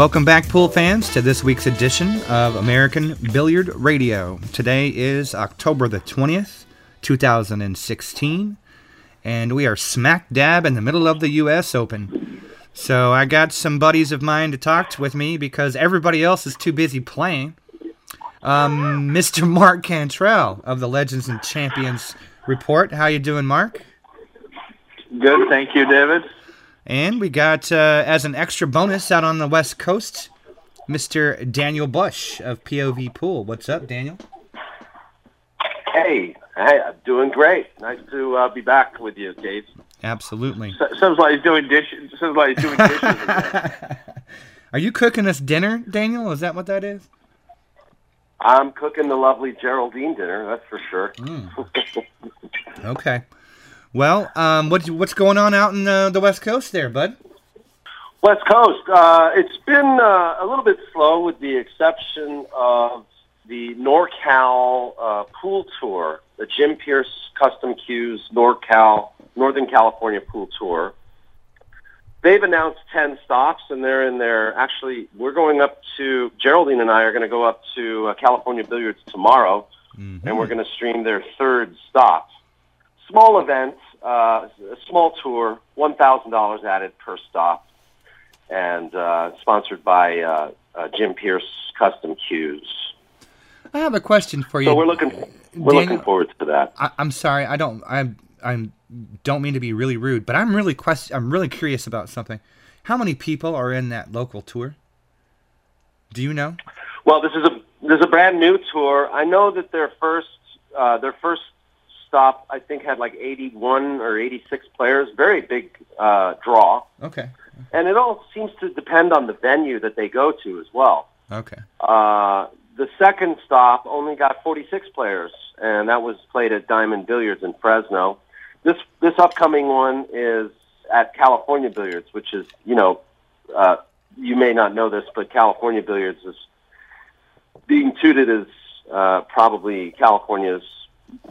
Welcome back, pool fans, to this week's edition of American Billiard Radio. Today is October the 20th, 2016, and we are smack dab in the middle of the U.S. Open. So I got some buddies of mine to talk with me because everybody else is too busy playing. Um, Mr. Mark Cantrell of the Legends and Champions Report. How you doing, Mark? Good, thank you, David. And we got, uh, as an extra bonus out on the West Coast, Mr. Daniel Bush of POV Pool. What's up, Daniel? Hey, hey, I'm doing great. Nice to uh, be back with you, Dave. Absolutely. S- sounds like he's doing dishes. Sounds like he's doing dishes. Are you cooking us dinner, Daniel? Is that what that is? I'm cooking the lovely Geraldine dinner. That's for sure. Okay. Well, um, what's what's going on out in uh, the West Coast there, bud? West Coast. Uh, it's been uh, a little bit slow, with the exception of the NorCal uh, Pool Tour, the Jim Pierce Custom Cues NorCal Northern California Pool Tour. They've announced ten stops, and they're in there. Actually, we're going up to Geraldine and I are going to go up to uh, California Billiards tomorrow, and we're going to stream their third stop. Small event, uh, a small tour, one thousand dollars added per stop and uh, sponsored by uh, uh, Jim Pierce Custom Cues. I have a question for you. So we're looking we're Daniel- looking forward to that. I, I'm sorry. I don't. I I'm don't mean to be really rude, but I'm really quest- I'm really curious about something. How many people are in that local tour? Do you know? Well, this is a this is a brand new tour. I know that their first uh, their first stop I think had like 81 or 86 players. Very big uh, draw, Okay. and it all seems to depend on the venue that they go to as well. Okay. Uh, the second stop only got 46 players, and that was played at Diamond Billiards in Fresno. This this upcoming one is at California Billiards, which is you know uh, you may not know this, but California Billiards is being touted as uh, probably California's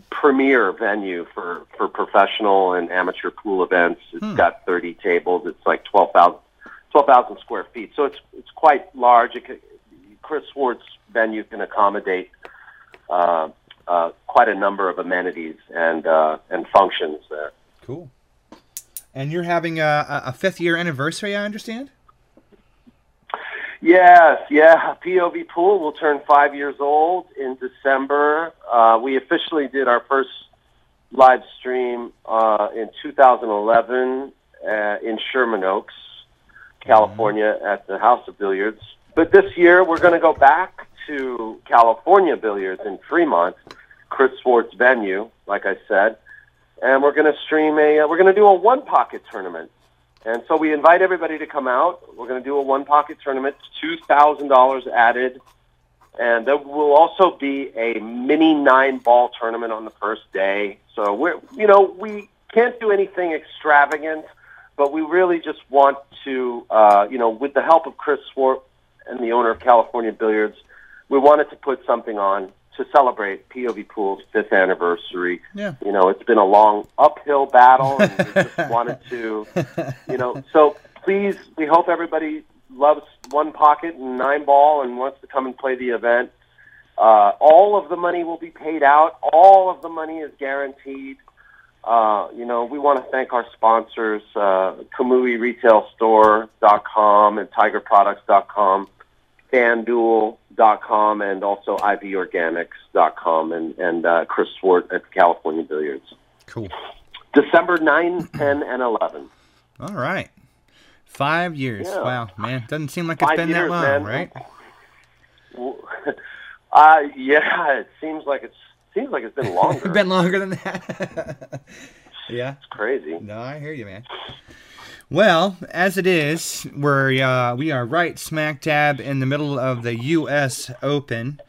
premier venue for, for professional and amateur pool events. It's Hmm. got 30 tables. It's like 12,000 12,000 square feet. So it's it's quite large. It could, Chris Swart's venue can accommodate uh, uh, quite a number of amenities and uh, and functions there. Cool. And you're having a- a fifth year anniversary, I understand. Yes, yeah. POV Pool will turn five years old in December. Uh, we officially did our first live stream uh, in 2011 uh, in Sherman Oaks, California, at the House of Billiards. But this year we're going to go back to California Billiards in Fremont, Chris Swart's venue, like I said, and we're going to stream a. Uh, we're going to do a one pocket tournament. And so we invite everybody to come out. We're going to do a one pocket tournament, two thousand dollars added, and there will also be a mini nine ball tournament on the first day. So we're you know we can't do anything extravagant, but we really just want to uh, you know with the help of Chris Swart and the owner of California Billiards, we wanted to put something on to celebrate POV Pool's fifth anniversary. Yeah. You know, it's been a long uphill battle, and we just wanted to you know, so please, we hope everybody loves one pocket and nine ball and wants to come and play the event. Uh, all of the money will be paid out. All of the money is guaranteed. Uh, you know, we want to thank our sponsors, uh, Kamui Retail Store.com and TigerProducts.com, FanDuel.com, and also IVOrganics.com, and, and uh, Chris Swart at California Billiards. Cool. December 9, 10, and 11. All right. Five years. Yeah. Wow, man. Doesn't seem like it's Five been that long, man. right? Uh, yeah, it seems like it's seems like it's been longer. It's been longer than that. yeah. It's crazy. No, I hear you, man. Well, as it is, we're uh, we are right smack dab in the middle of the U.S. Open,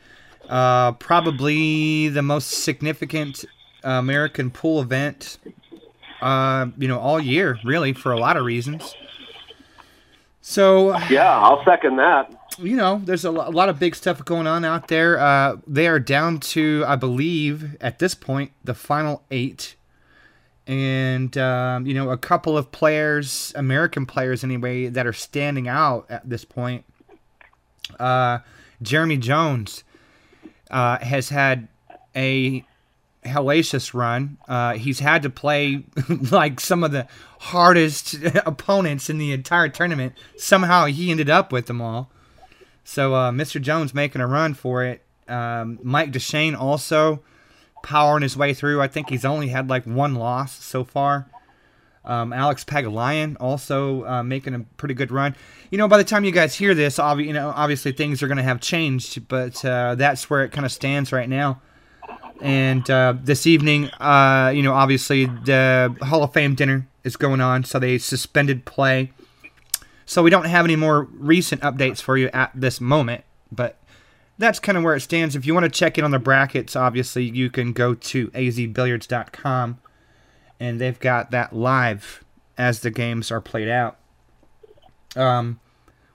uh, probably the most significant American pool event, uh, you know, all year, really, for a lot of reasons. So, Yeah, I'll second that. you know, there's a, lo- a lot of big stuff going on out there. Uh, they are down to, I believe, at this point, the final eight. And, um, you know, a couple of players, American players anyway, that are standing out at this point. uh, Jeremy Jones uh, has had a hellacious run. Uh, he's had to play like some of the hardest opponents in the entire tournament. Somehow he ended up with them all. So uh, Mr. Jones making a run for it. Um, Mike Dechaine also powering his way through. I think he's only had like one loss so far. Um, Alex Pagulayan also uh, making a pretty good run. You know, by the time you guys hear this, you know, obviously things are going to have changed, but uh, that's where it kind of stands right now. And uh, this evening, uh, you know, obviously the Hall of Fame dinner is going on, so they suspended play. So we don't have any more recent updates for you at this moment, but that's kind of where it stands. If you want to check in on the brackets, obviously you can go to azbilliards.com and they've got that live as the games are played out. Um,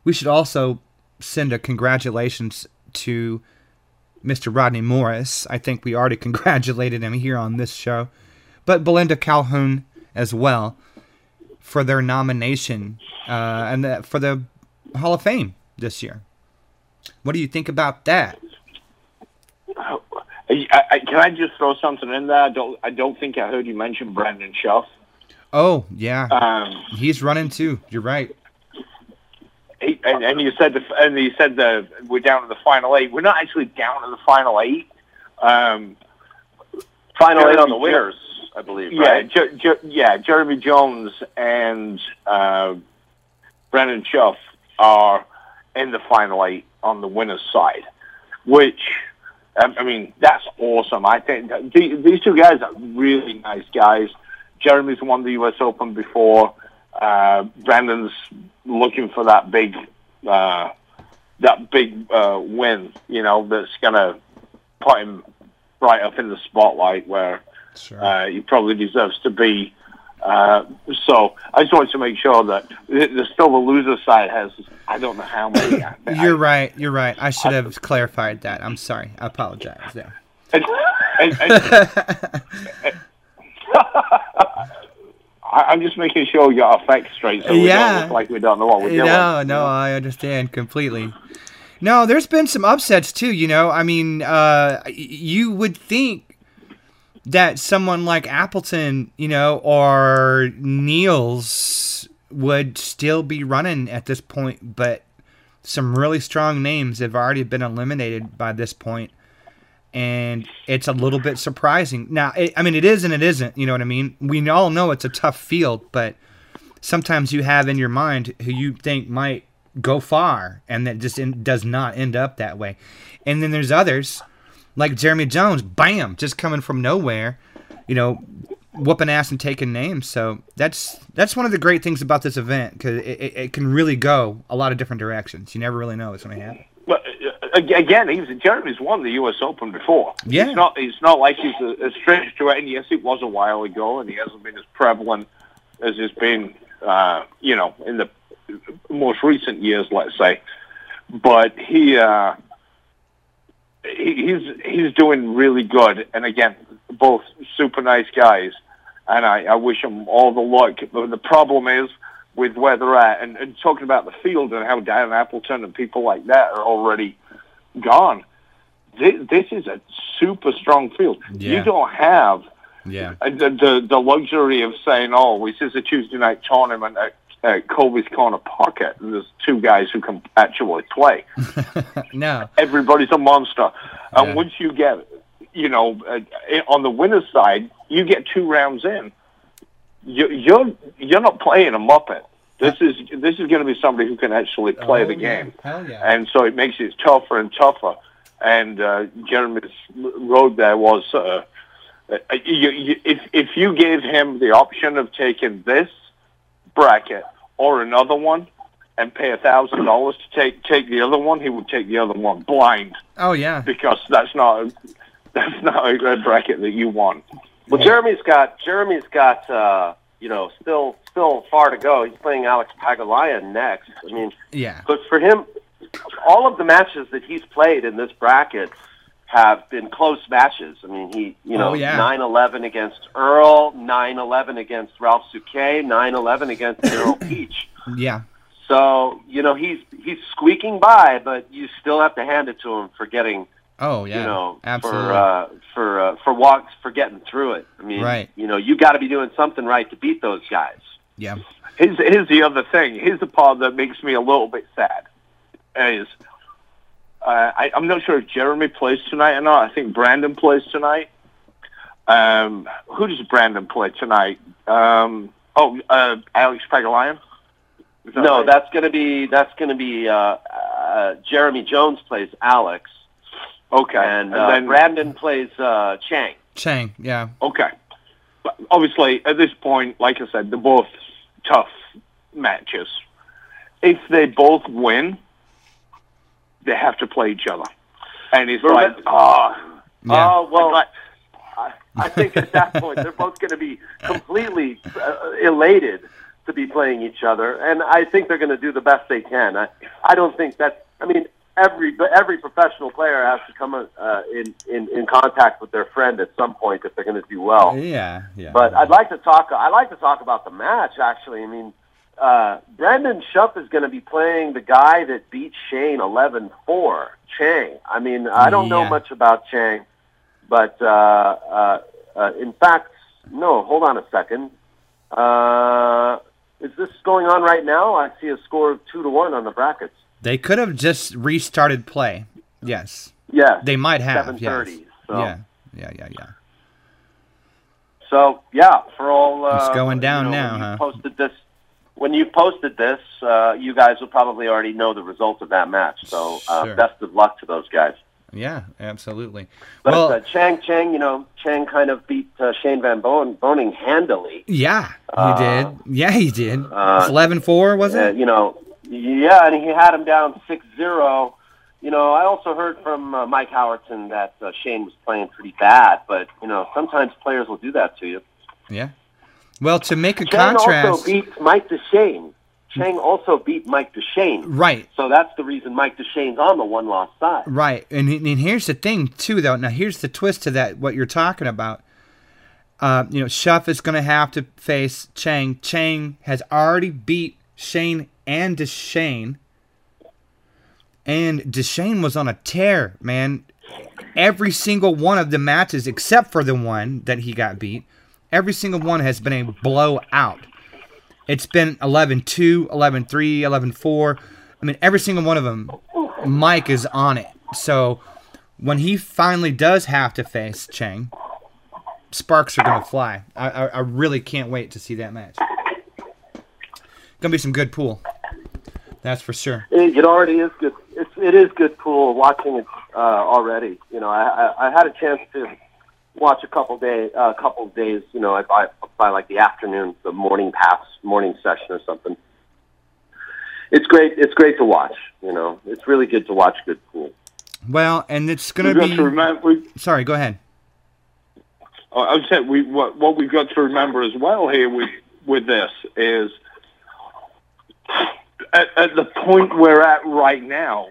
we should also send a congratulations to Mr. Rodney Morris. I think we already congratulated him here on this show, but Belinda Calhoun as well for their nomination uh, and the, for the Hall of Fame this year. What do you think about that? I, I, can I just throw something in there? I don't. I don't think I heard you mention Brandon Shuff. Oh yeah, Um, he's running too. You're right. he, and, and you said the and you said the we're down to the final eight. We're not actually down to the final eight. Um, Final eight on the Jeremy winners, I believe. yeah, Right? Jer- Jer- yeah. Jeremy Jones and uh, Brandon Shuff are in the final eight on the winners' side, which um, I mean that's awesome. I think these two guys are really nice guys. Jeremy's won the U.S. Open before. Uh, Brandon's looking for that big, uh, that big uh, win. You know, that's gonna put him right up in the spotlight where Sure. uh, he probably deserves to be. Uh, so I just wanted to make sure that the, the still the loser side has I don't know how many. You're right. You're right. I should have clarified that. I'm sorry. I apologize. There. and, and, and, I'm just making sure you got our facts straight, so we Yeah. don't look like we don't know what we're doing. no, no, I understand completely. No, there's been some upsets too. You know, I mean, uh, you would think that someone like Appleton, you know, or Niels would still be running at this point, but some really strong names have already been eliminated by this point, and it's a little bit surprising. Now, it, I mean, it is and it isn't. You know what I mean? We all know it's a tough field, but sometimes you have in your mind who you think might go far, and that just in, does not end up that way. And then there's others like Jeremy Jones, bam, just coming from nowhere, you know, whooping ass and taking names. So that's that's one of the great things about this event because it, it, it can really go a lot of different directions. You never really know what's going to happen. But uh, again, he's Jeremy's won the U.S. Open before. Yeah. it's not. It's not like he's a, a stranger to it. And yes, it was a while ago, and he hasn't been as prevalent as it's been, uh, you know, in the most recent years, let's say. But he, uh, he he's he's doing really good. And again, both super nice guys, and I, I wish them all the luck. But the problem is with where they're at, and, and talking about the field and how Dan Appleton and people like that are already gone. This, this is a super strong field. Yeah. You don't have Yeah. the, the the luxury of saying, "Oh, this is a Tuesday night tournament at, at Colby's Corner Pocket, and there's two guys who can actually play." no. Everybody's a monster, and Yeah. once you get, you know, uh, on the winner's side, you get two rounds in. You, you're you're not playing a muppet. This is this is going to be somebody who can actually play Oh, the yeah. game Hell yeah. and so it makes it tougher and tougher. And uh, Jeremy's road there was, uh, uh, you, you, if if you gave him the option of taking this bracket or another one, and pay a thousand dollars to take take the other one, he would take the other one blind oh yeah. because that's not a, that's not a bracket that you want. Well, Jeremy's got Jeremy's got uh, you know still still far to go. He's playing Alex Pagulayan next. I mean, Yeah. but for him, all of the matches that he's played in this bracket have been close matches. I mean, he you know Oh, yeah. nine eleven against Earl, nine eleven against Ralph Souquet, nine eleven against Daryl Peach. Yeah. So you know he's he's squeaking by, but you still have to hand it to him for getting Oh yeah, you know absolutely. for uh, for uh, for walks for getting through it. I mean, Right. you know you got to be doing something right to beat those guys. yeah, Here's, here's the other thing. Here's the part that makes me a little bit sad. Is uh, I, I'm not sure if Jeremy plays tonight or not. I think Brandon plays tonight. Um, who does Brandon play tonight? Um, oh, uh, Alex Pagulayan? That No, right? that's going to be that's going to be uh, uh, Jeremy Jones plays Alex, okay. and, uh, then Brandon plays uh, Chang. Chang. Yeah, Okay. But obviously, at this point, like I said, they're both tough matches. If they both win, they have to play each other. And it's like, oh, yeah. Oh well, like, I, I think at that point they're both going to be completely uh, elated to be playing each other, and I think they're going to do the best they can. I, I don't think that. I mean, every every professional player has to come uh, in, in in contact with their friend at some point if they're going to do well. yeah, yeah. But I'd like to talk. I'd like to talk about the match. Actually, I mean, uh, Brendan Shuff is going to be playing the guy that beat Shane 11-4, Chang. I mean, I don't know much about Chang, but uh, uh, uh, in fact, no. Hold on a second. Uh, is this going on right now? I see a score of two to one on the brackets. they could have just restarted play. Yes, Yeah, they might have. yes. So. Yeah, yeah, yeah, yeah. So yeah, for all uh, It's going down you know, now, huh? Posted this. When you posted this, uh, you guys will probably already know the result of that match. So uh, Sure. best of luck to those guys. Yeah, absolutely. But well, uh, Chang Chang, you know, Chang kind of beat uh, Shane Van Bon- Boening handily. yeah, he uh, did. Yeah, he did. uh, Eleven four was it? you know, yeah, and he had him down 6-0. You know, I also heard from uh, Mike Howerton that uh, Shane was playing pretty bad, but you know, sometimes players will do that to you. Yeah. Well, to make a Chang contrast, also beat Mike Dechaine. Chang also beat Mike Dechaine. right, So that's the reason Mike Dechaine's on the one loss side. right, and and here's the thing too, though. Now here's the twist to that. What you're talking about. Uh, you know, Shuff is going to have to face Chang. Chang has already beat Shane and Dechaine. And Dechaine was on a tear, man. Every single one of the matches, except for the one that he got beat, every single one has been a blowout. It's been 11 2, 11 3, 11 4. I mean, every single one of them, Mike is on it. So when he finally does have to face Chang, sparks are going to fly. I, I, I really can't wait to see that match. Going to be some good pool. That's for sure. It, already is good. It's, it is good pool watching it uh, already. You know, I, I, I had a chance to watch a couple day, a uh, couple days. You know, by by like the afternoon, the morning pass, morning session or something. It's great. It's great to watch. You know, it's really good to watch good pool. Well, and it's going we've to got be. to remember. We, Sorry, go ahead. I would say we what, what we've got to remember as well here with with this is at, at the point we're at right now,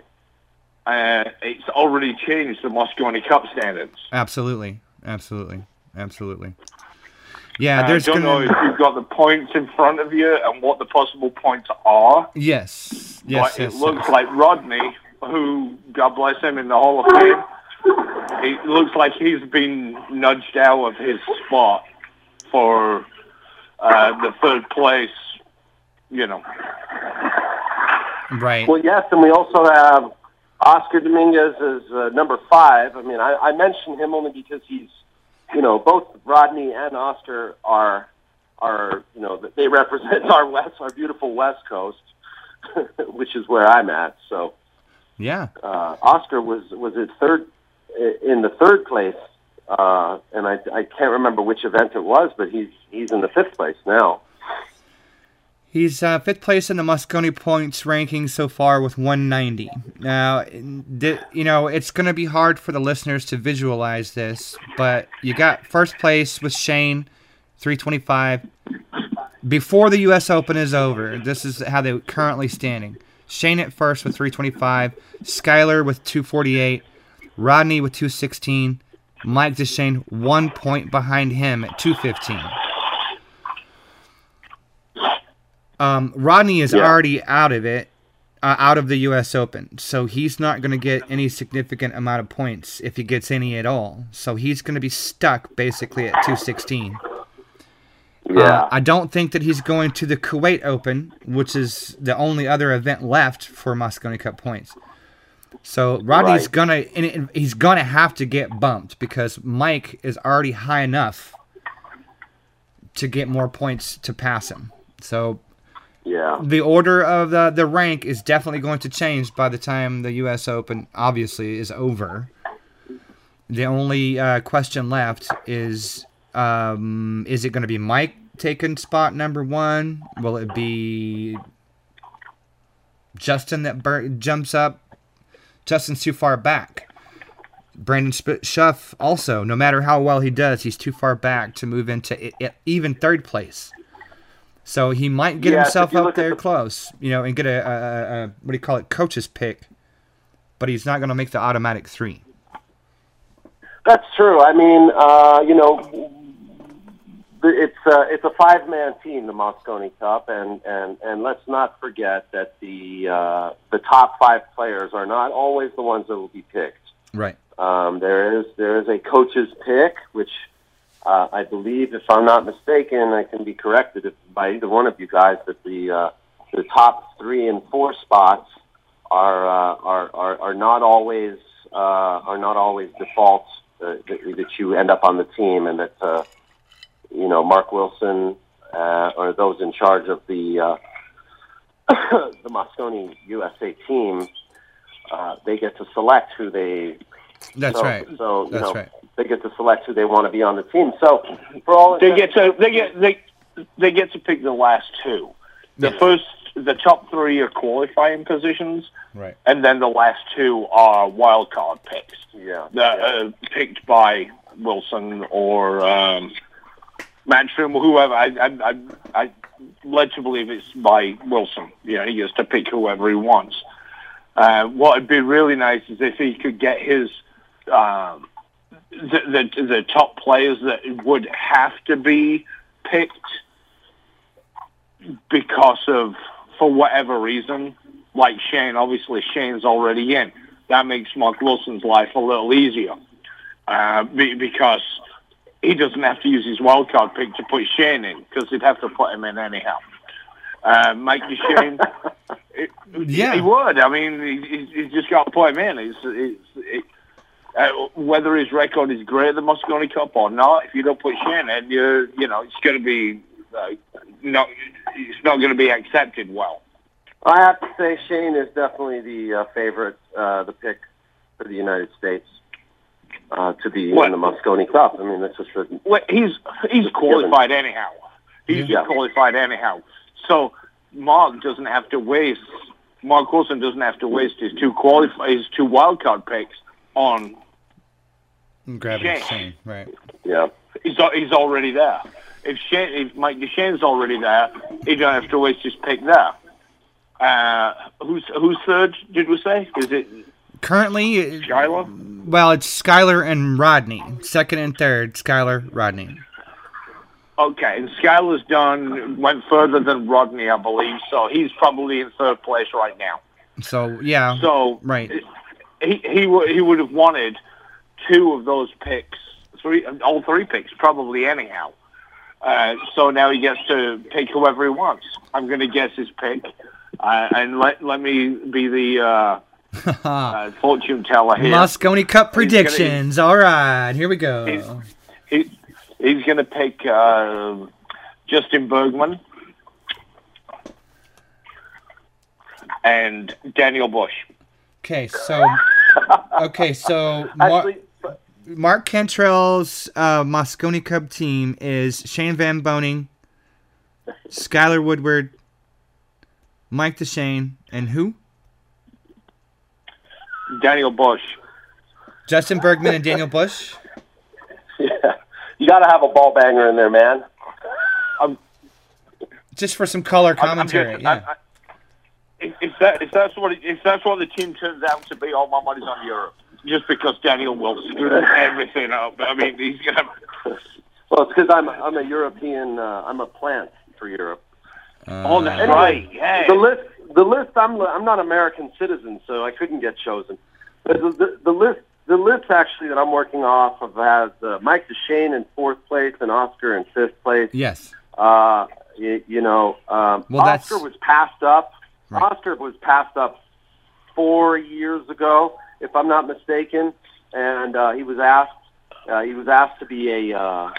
uh, it's already changed the Mosconi Cup standards. Absolutely. Absolutely. Absolutely. Yeah, Uh, there's I don't going know if you've got the points in front of you and what the possible points are. Yes. Yes. but yes, it looks yes. like Rodney, who God bless him in the Hall of Fame, it looks like he's been nudged out of his spot for uh, the third place. You know, Right. Well, yes, and we also have Oscar Dominguez is uh, number five. I mean, I, I mention him only because he's, you know, both Rodney and Oscar are, are you know, they represent our west, our beautiful West Coast, which is where I'm at. So Yeah. uh, Oscar was was at third in the third place, uh, and I I can't remember which event it was, but he's he's in the fifth place now. He's uh, fifth place in the Mosconi points ranking so far with 190. Now, th- you know, it's going to be hard for the listeners to visualize this, but you got first place with Shane, 325. Before the U.S. Open is over, this is how they're currently standing. Shane at first with 325, Skyler with 248, Rodney with 216, Mike Dechaine one point behind him at 215. Um, Rodney is Yeah. already out of it, uh, out of the U.S. Open, so he's not going to get any significant amount of points if he gets any at all. So he's going to be stuck basically at 216. Yeah. Uh, I don't think that he's going to the Kuwait Open, which is the only other event left for Mosconi Cup points. So Rodney's Right. gonna and he's gonna have to get bumped because Mike is already high enough to get more points to pass him. So yeah. the order of the the rank is definitely going to change by the time the U.S. Open obviously is over. The only uh, question left is um, is it going to be Mike taking spot number one? Will it be Justin that bur- jumps up? Justin's too far back. Brandon Shuff also, no matter how well he does, he's too far back to move into i- i- even third place. So he might get himself up there the- close, you know, and get a, a, a, what do you call it, coach's pick. But he's not going to make the automatic three. That's true. I mean, uh, you know, it's a, it's a five man team, the Mosconi Cup, and, and, and let's not forget that the uh, the top five players are not always the ones that will be picked. Right. Um, there is there is a coach's pick, which uh, I believe, if I'm not mistaken, I can be corrected if, by either one of you guys that the uh, the top three and four spots are uh, are, are are not always uh, are not always defaults uh, that, that you end up on the team, and that uh, you know Mark Wilson uh, or those in charge of the uh, the Mosconi USA team. Uh, they get to select who they That's so, right. So you That's know, right. they get to select who they want to be on the team. So for all They get to they get they they get to pick the last two. The Yeah. first, the top three are qualifying positions, Right. and then the last two are wild card picks. yeah, that uh, picked by Wilson or um, Manstrom or whoever. I, I, I, I led to believe it's by Wilson. You know, he gets to pick whoever he wants. Uh, what would be really nice is if he could get his um, the, the the top players that would have to be picked because of for whatever reason, like Shane. Obviously, Shane's already in. That makes Mark Wilson's life a little easier uh, be, because he doesn't have to use his wild card pick to put Shane in because he'd have to put him in anyhow. Uh, Mike Dechaine, it- Yeah. he would. I mean, he, he- he's just got to put him in. It's, it's, it, uh, whether his record is greater than Mosconi Cup or not, if you don't put Shane in, you you know it's going to be uh, not it's not going to be accepted well. I have to say Shane is definitely the uh, favorite, uh, the pick for the United States uh, to be What? in the Mosconi Cup. I mean, that's just a, Well, he's he's qualified anyhow. He's Yeah. qualified anyhow. So Mark doesn't have to waste. Mark Wilson doesn't have to waste his two qualify his two wild card picks on. Grabbing Shane. Shane. Right. yeah. He's he's already there. If Shane, if Mike Dechaine's already there, he don't have to waste his pick there. Uh, who's who's third? Did we say? Is it Currently, Skyler? well, it's Skyler and Rodney. Second and third, Skyler, Rodney. Okay, and Skyler's done went further than Rodney, I believe. So he's probably in third place right now. So yeah. So right. he he would he would have wanted two of those picks, three all three picks probably anyhow. Uh, so now he gets to pick whoever he wants. I'm going to guess his pick, uh, and let let me be the uh, uh, fortune teller here. Mosconi Cup He's gonna- predictions. All right, here we go. He's- He, he's going to pick uh, Justin Bergman and Daniel Bush. Okay, so okay, so Mar- Actually, Mark Cantrell's uh, Mosconi Cup team is Shane Van Boening, Skyler Woodward, Mike Dechaine, and who? Daniel Bush. Justin Bergman and Daniel Bush. yeah, you got to have a ball banger in there, man. Just for some color I'm- I'm commentary. just- yeah. I- I- if, if that if that's what if that's what the team turns out to be, all my money's on Europe. Just because Daniel will screw everything up. I mean, he's gonna. Well, it's because I'm I'm a European. Uh, I'm a plant for Europe. Uh, oh, that's Anyway, right. Yeah. The list, the list. I'm I'm not American citizen, so I couldn't get chosen. But the, the, the list, the list actually that I'm working off of has uh, Mike Dechaine in fourth place and Oscar in fifth place. Yes. Uh, you, you know, um, Well, that's- Oscar was passed up. Right. Oscar was passed up four years ago, if I'm not mistaken, and uh, he was asked. Uh, he was asked to be a uh,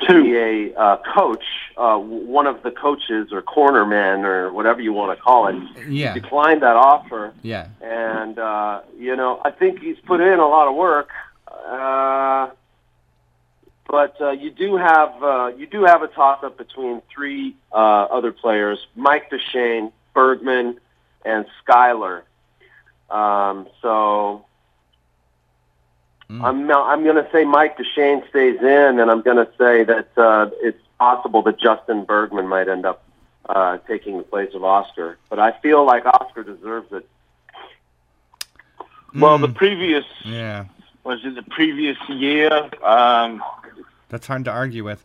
to Two. be a uh, coach, uh, one of the coaches or cornermen or whatever you want to call it. Yeah. He declined that offer, Yeah. and uh, you know I think he's put in a lot of work. Uh, but uh, you do have uh, you do have a toss up between three uh, other players: Mike Dechaine, Bergman, and Skyler. Um, so Mm. I'm not, I'm going to say Mike Dechaine stays in, and I'm going to say that uh, it's possible that Justin Bergman might end up uh, taking the place of Oscar. But I feel like Oscar deserves it. well, the Mm. previous Yeah. was it the previous year. Um, That's hard to argue with.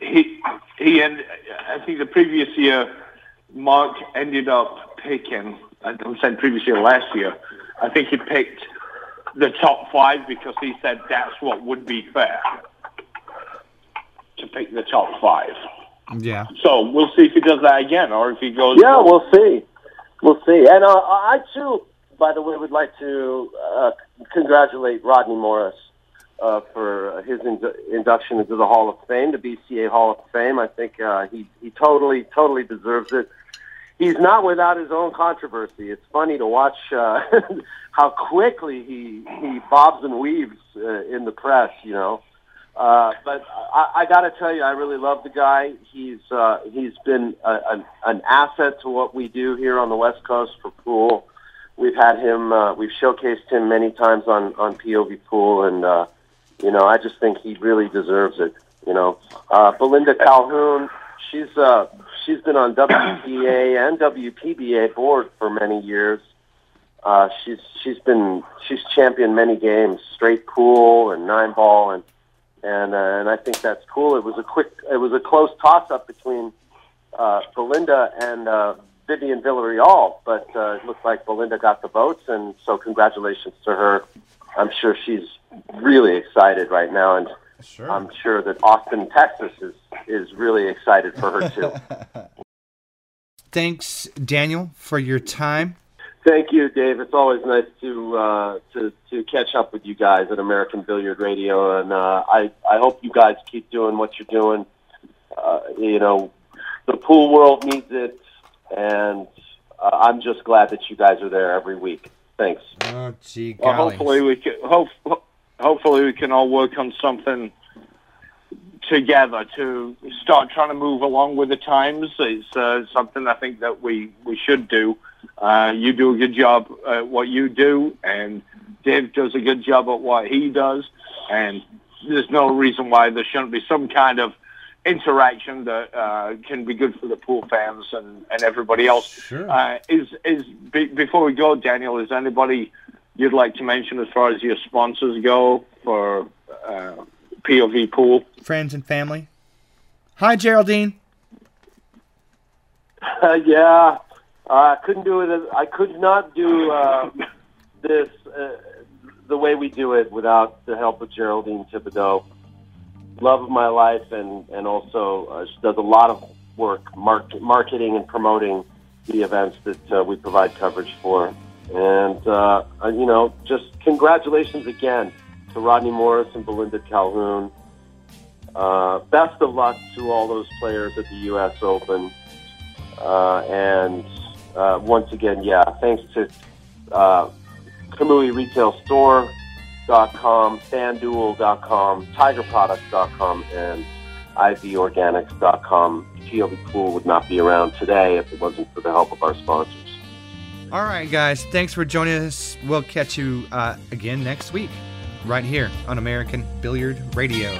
he he and I think the previous year, Mark ended up picking. I'm saying previous year, last year. I think he picked the top five because he said that's what would be fair to pick the top five. Yeah. So we'll see if he does that again, or if he goes. Yeah, we'll see. We'll see. And uh, I too, by the way, would like to uh, congratulate Rodney Morris uh, for his indu- induction into the Hall of Fame, the BCA Hall of Fame. I think uh, he he totally totally deserves it. He's not without his own controversy. It's funny to watch uh, how quickly he he bobs and weaves uh, in the press. You know. Uh, but I, I got to tell you, I really love the guy. He's uh, he's been a, an, an asset to what we do here on the West Coast for pool. We've had him. Uh, we've showcased him many times on on POV pool, and uh, you know, I just think he really deserves it. You know, uh, Belinda Calhoun. She's uh, she's been on WPA and WPBA board for many years. Uh, she's she's been she's championed many games, straight pool and nine ball, and and uh, and I think that's cool. It was a quick, it was a close toss up between uh, Belinda and uh, Vivian Villarreal, but uh, it looked like Belinda got the votes, and so congratulations to her. I'm sure she's really excited right now, and Sure. I'm sure that Austin, Texas, is is really excited for her too. Thanks, Daniel, for your time. Thank you, Dave. It's always nice to uh, to to catch up with you guys at American Billiard Radio, and uh, I I hope you guys keep doing what you're doing. Uh, you know, the pool world needs it, and uh, I'm just glad that you guys are there every week. Thanks. Oh, gee, Well, hopefully we can. Hope, hopefully we can all work on something together to start trying to move along with the times. It's uh, something I think that we we should do. Uh, you do a good job at what you do, and Dave does a good job at what he does, and there's no reason why there shouldn't be some kind of interaction that uh, can be good for the pool fans and, and everybody else. Sure. Uh, is is be, before we go, Daniel? Is anybody you'd like to mention as far as your sponsors go for uh, POV Pool? Friends and family. Hi, Geraldine. Uh, yeah, I couldn't do it. I could not do uh, this uh, the way we do it without the help of Geraldine Thibodeau. Love of my life, and and also uh, she does a lot of work mark, marketing and promoting the events that uh, we provide coverage for. And uh, uh, you know, just congratulations again to Rodney Morris and Belinda Calhoun. Uh, best of luck to all those players at the U.S. Open. Uh, and uh, once again, yeah, thanks to uh, Kamui Retail Store.com, FanDuel.com, TigerProducts.com, and IVOrganics.com. POV Pool would not be around today if it wasn't for the help of our sponsors. All right, guys. Thanks for joining us. We'll catch you uh, again next week, right here on American Billiard Radio.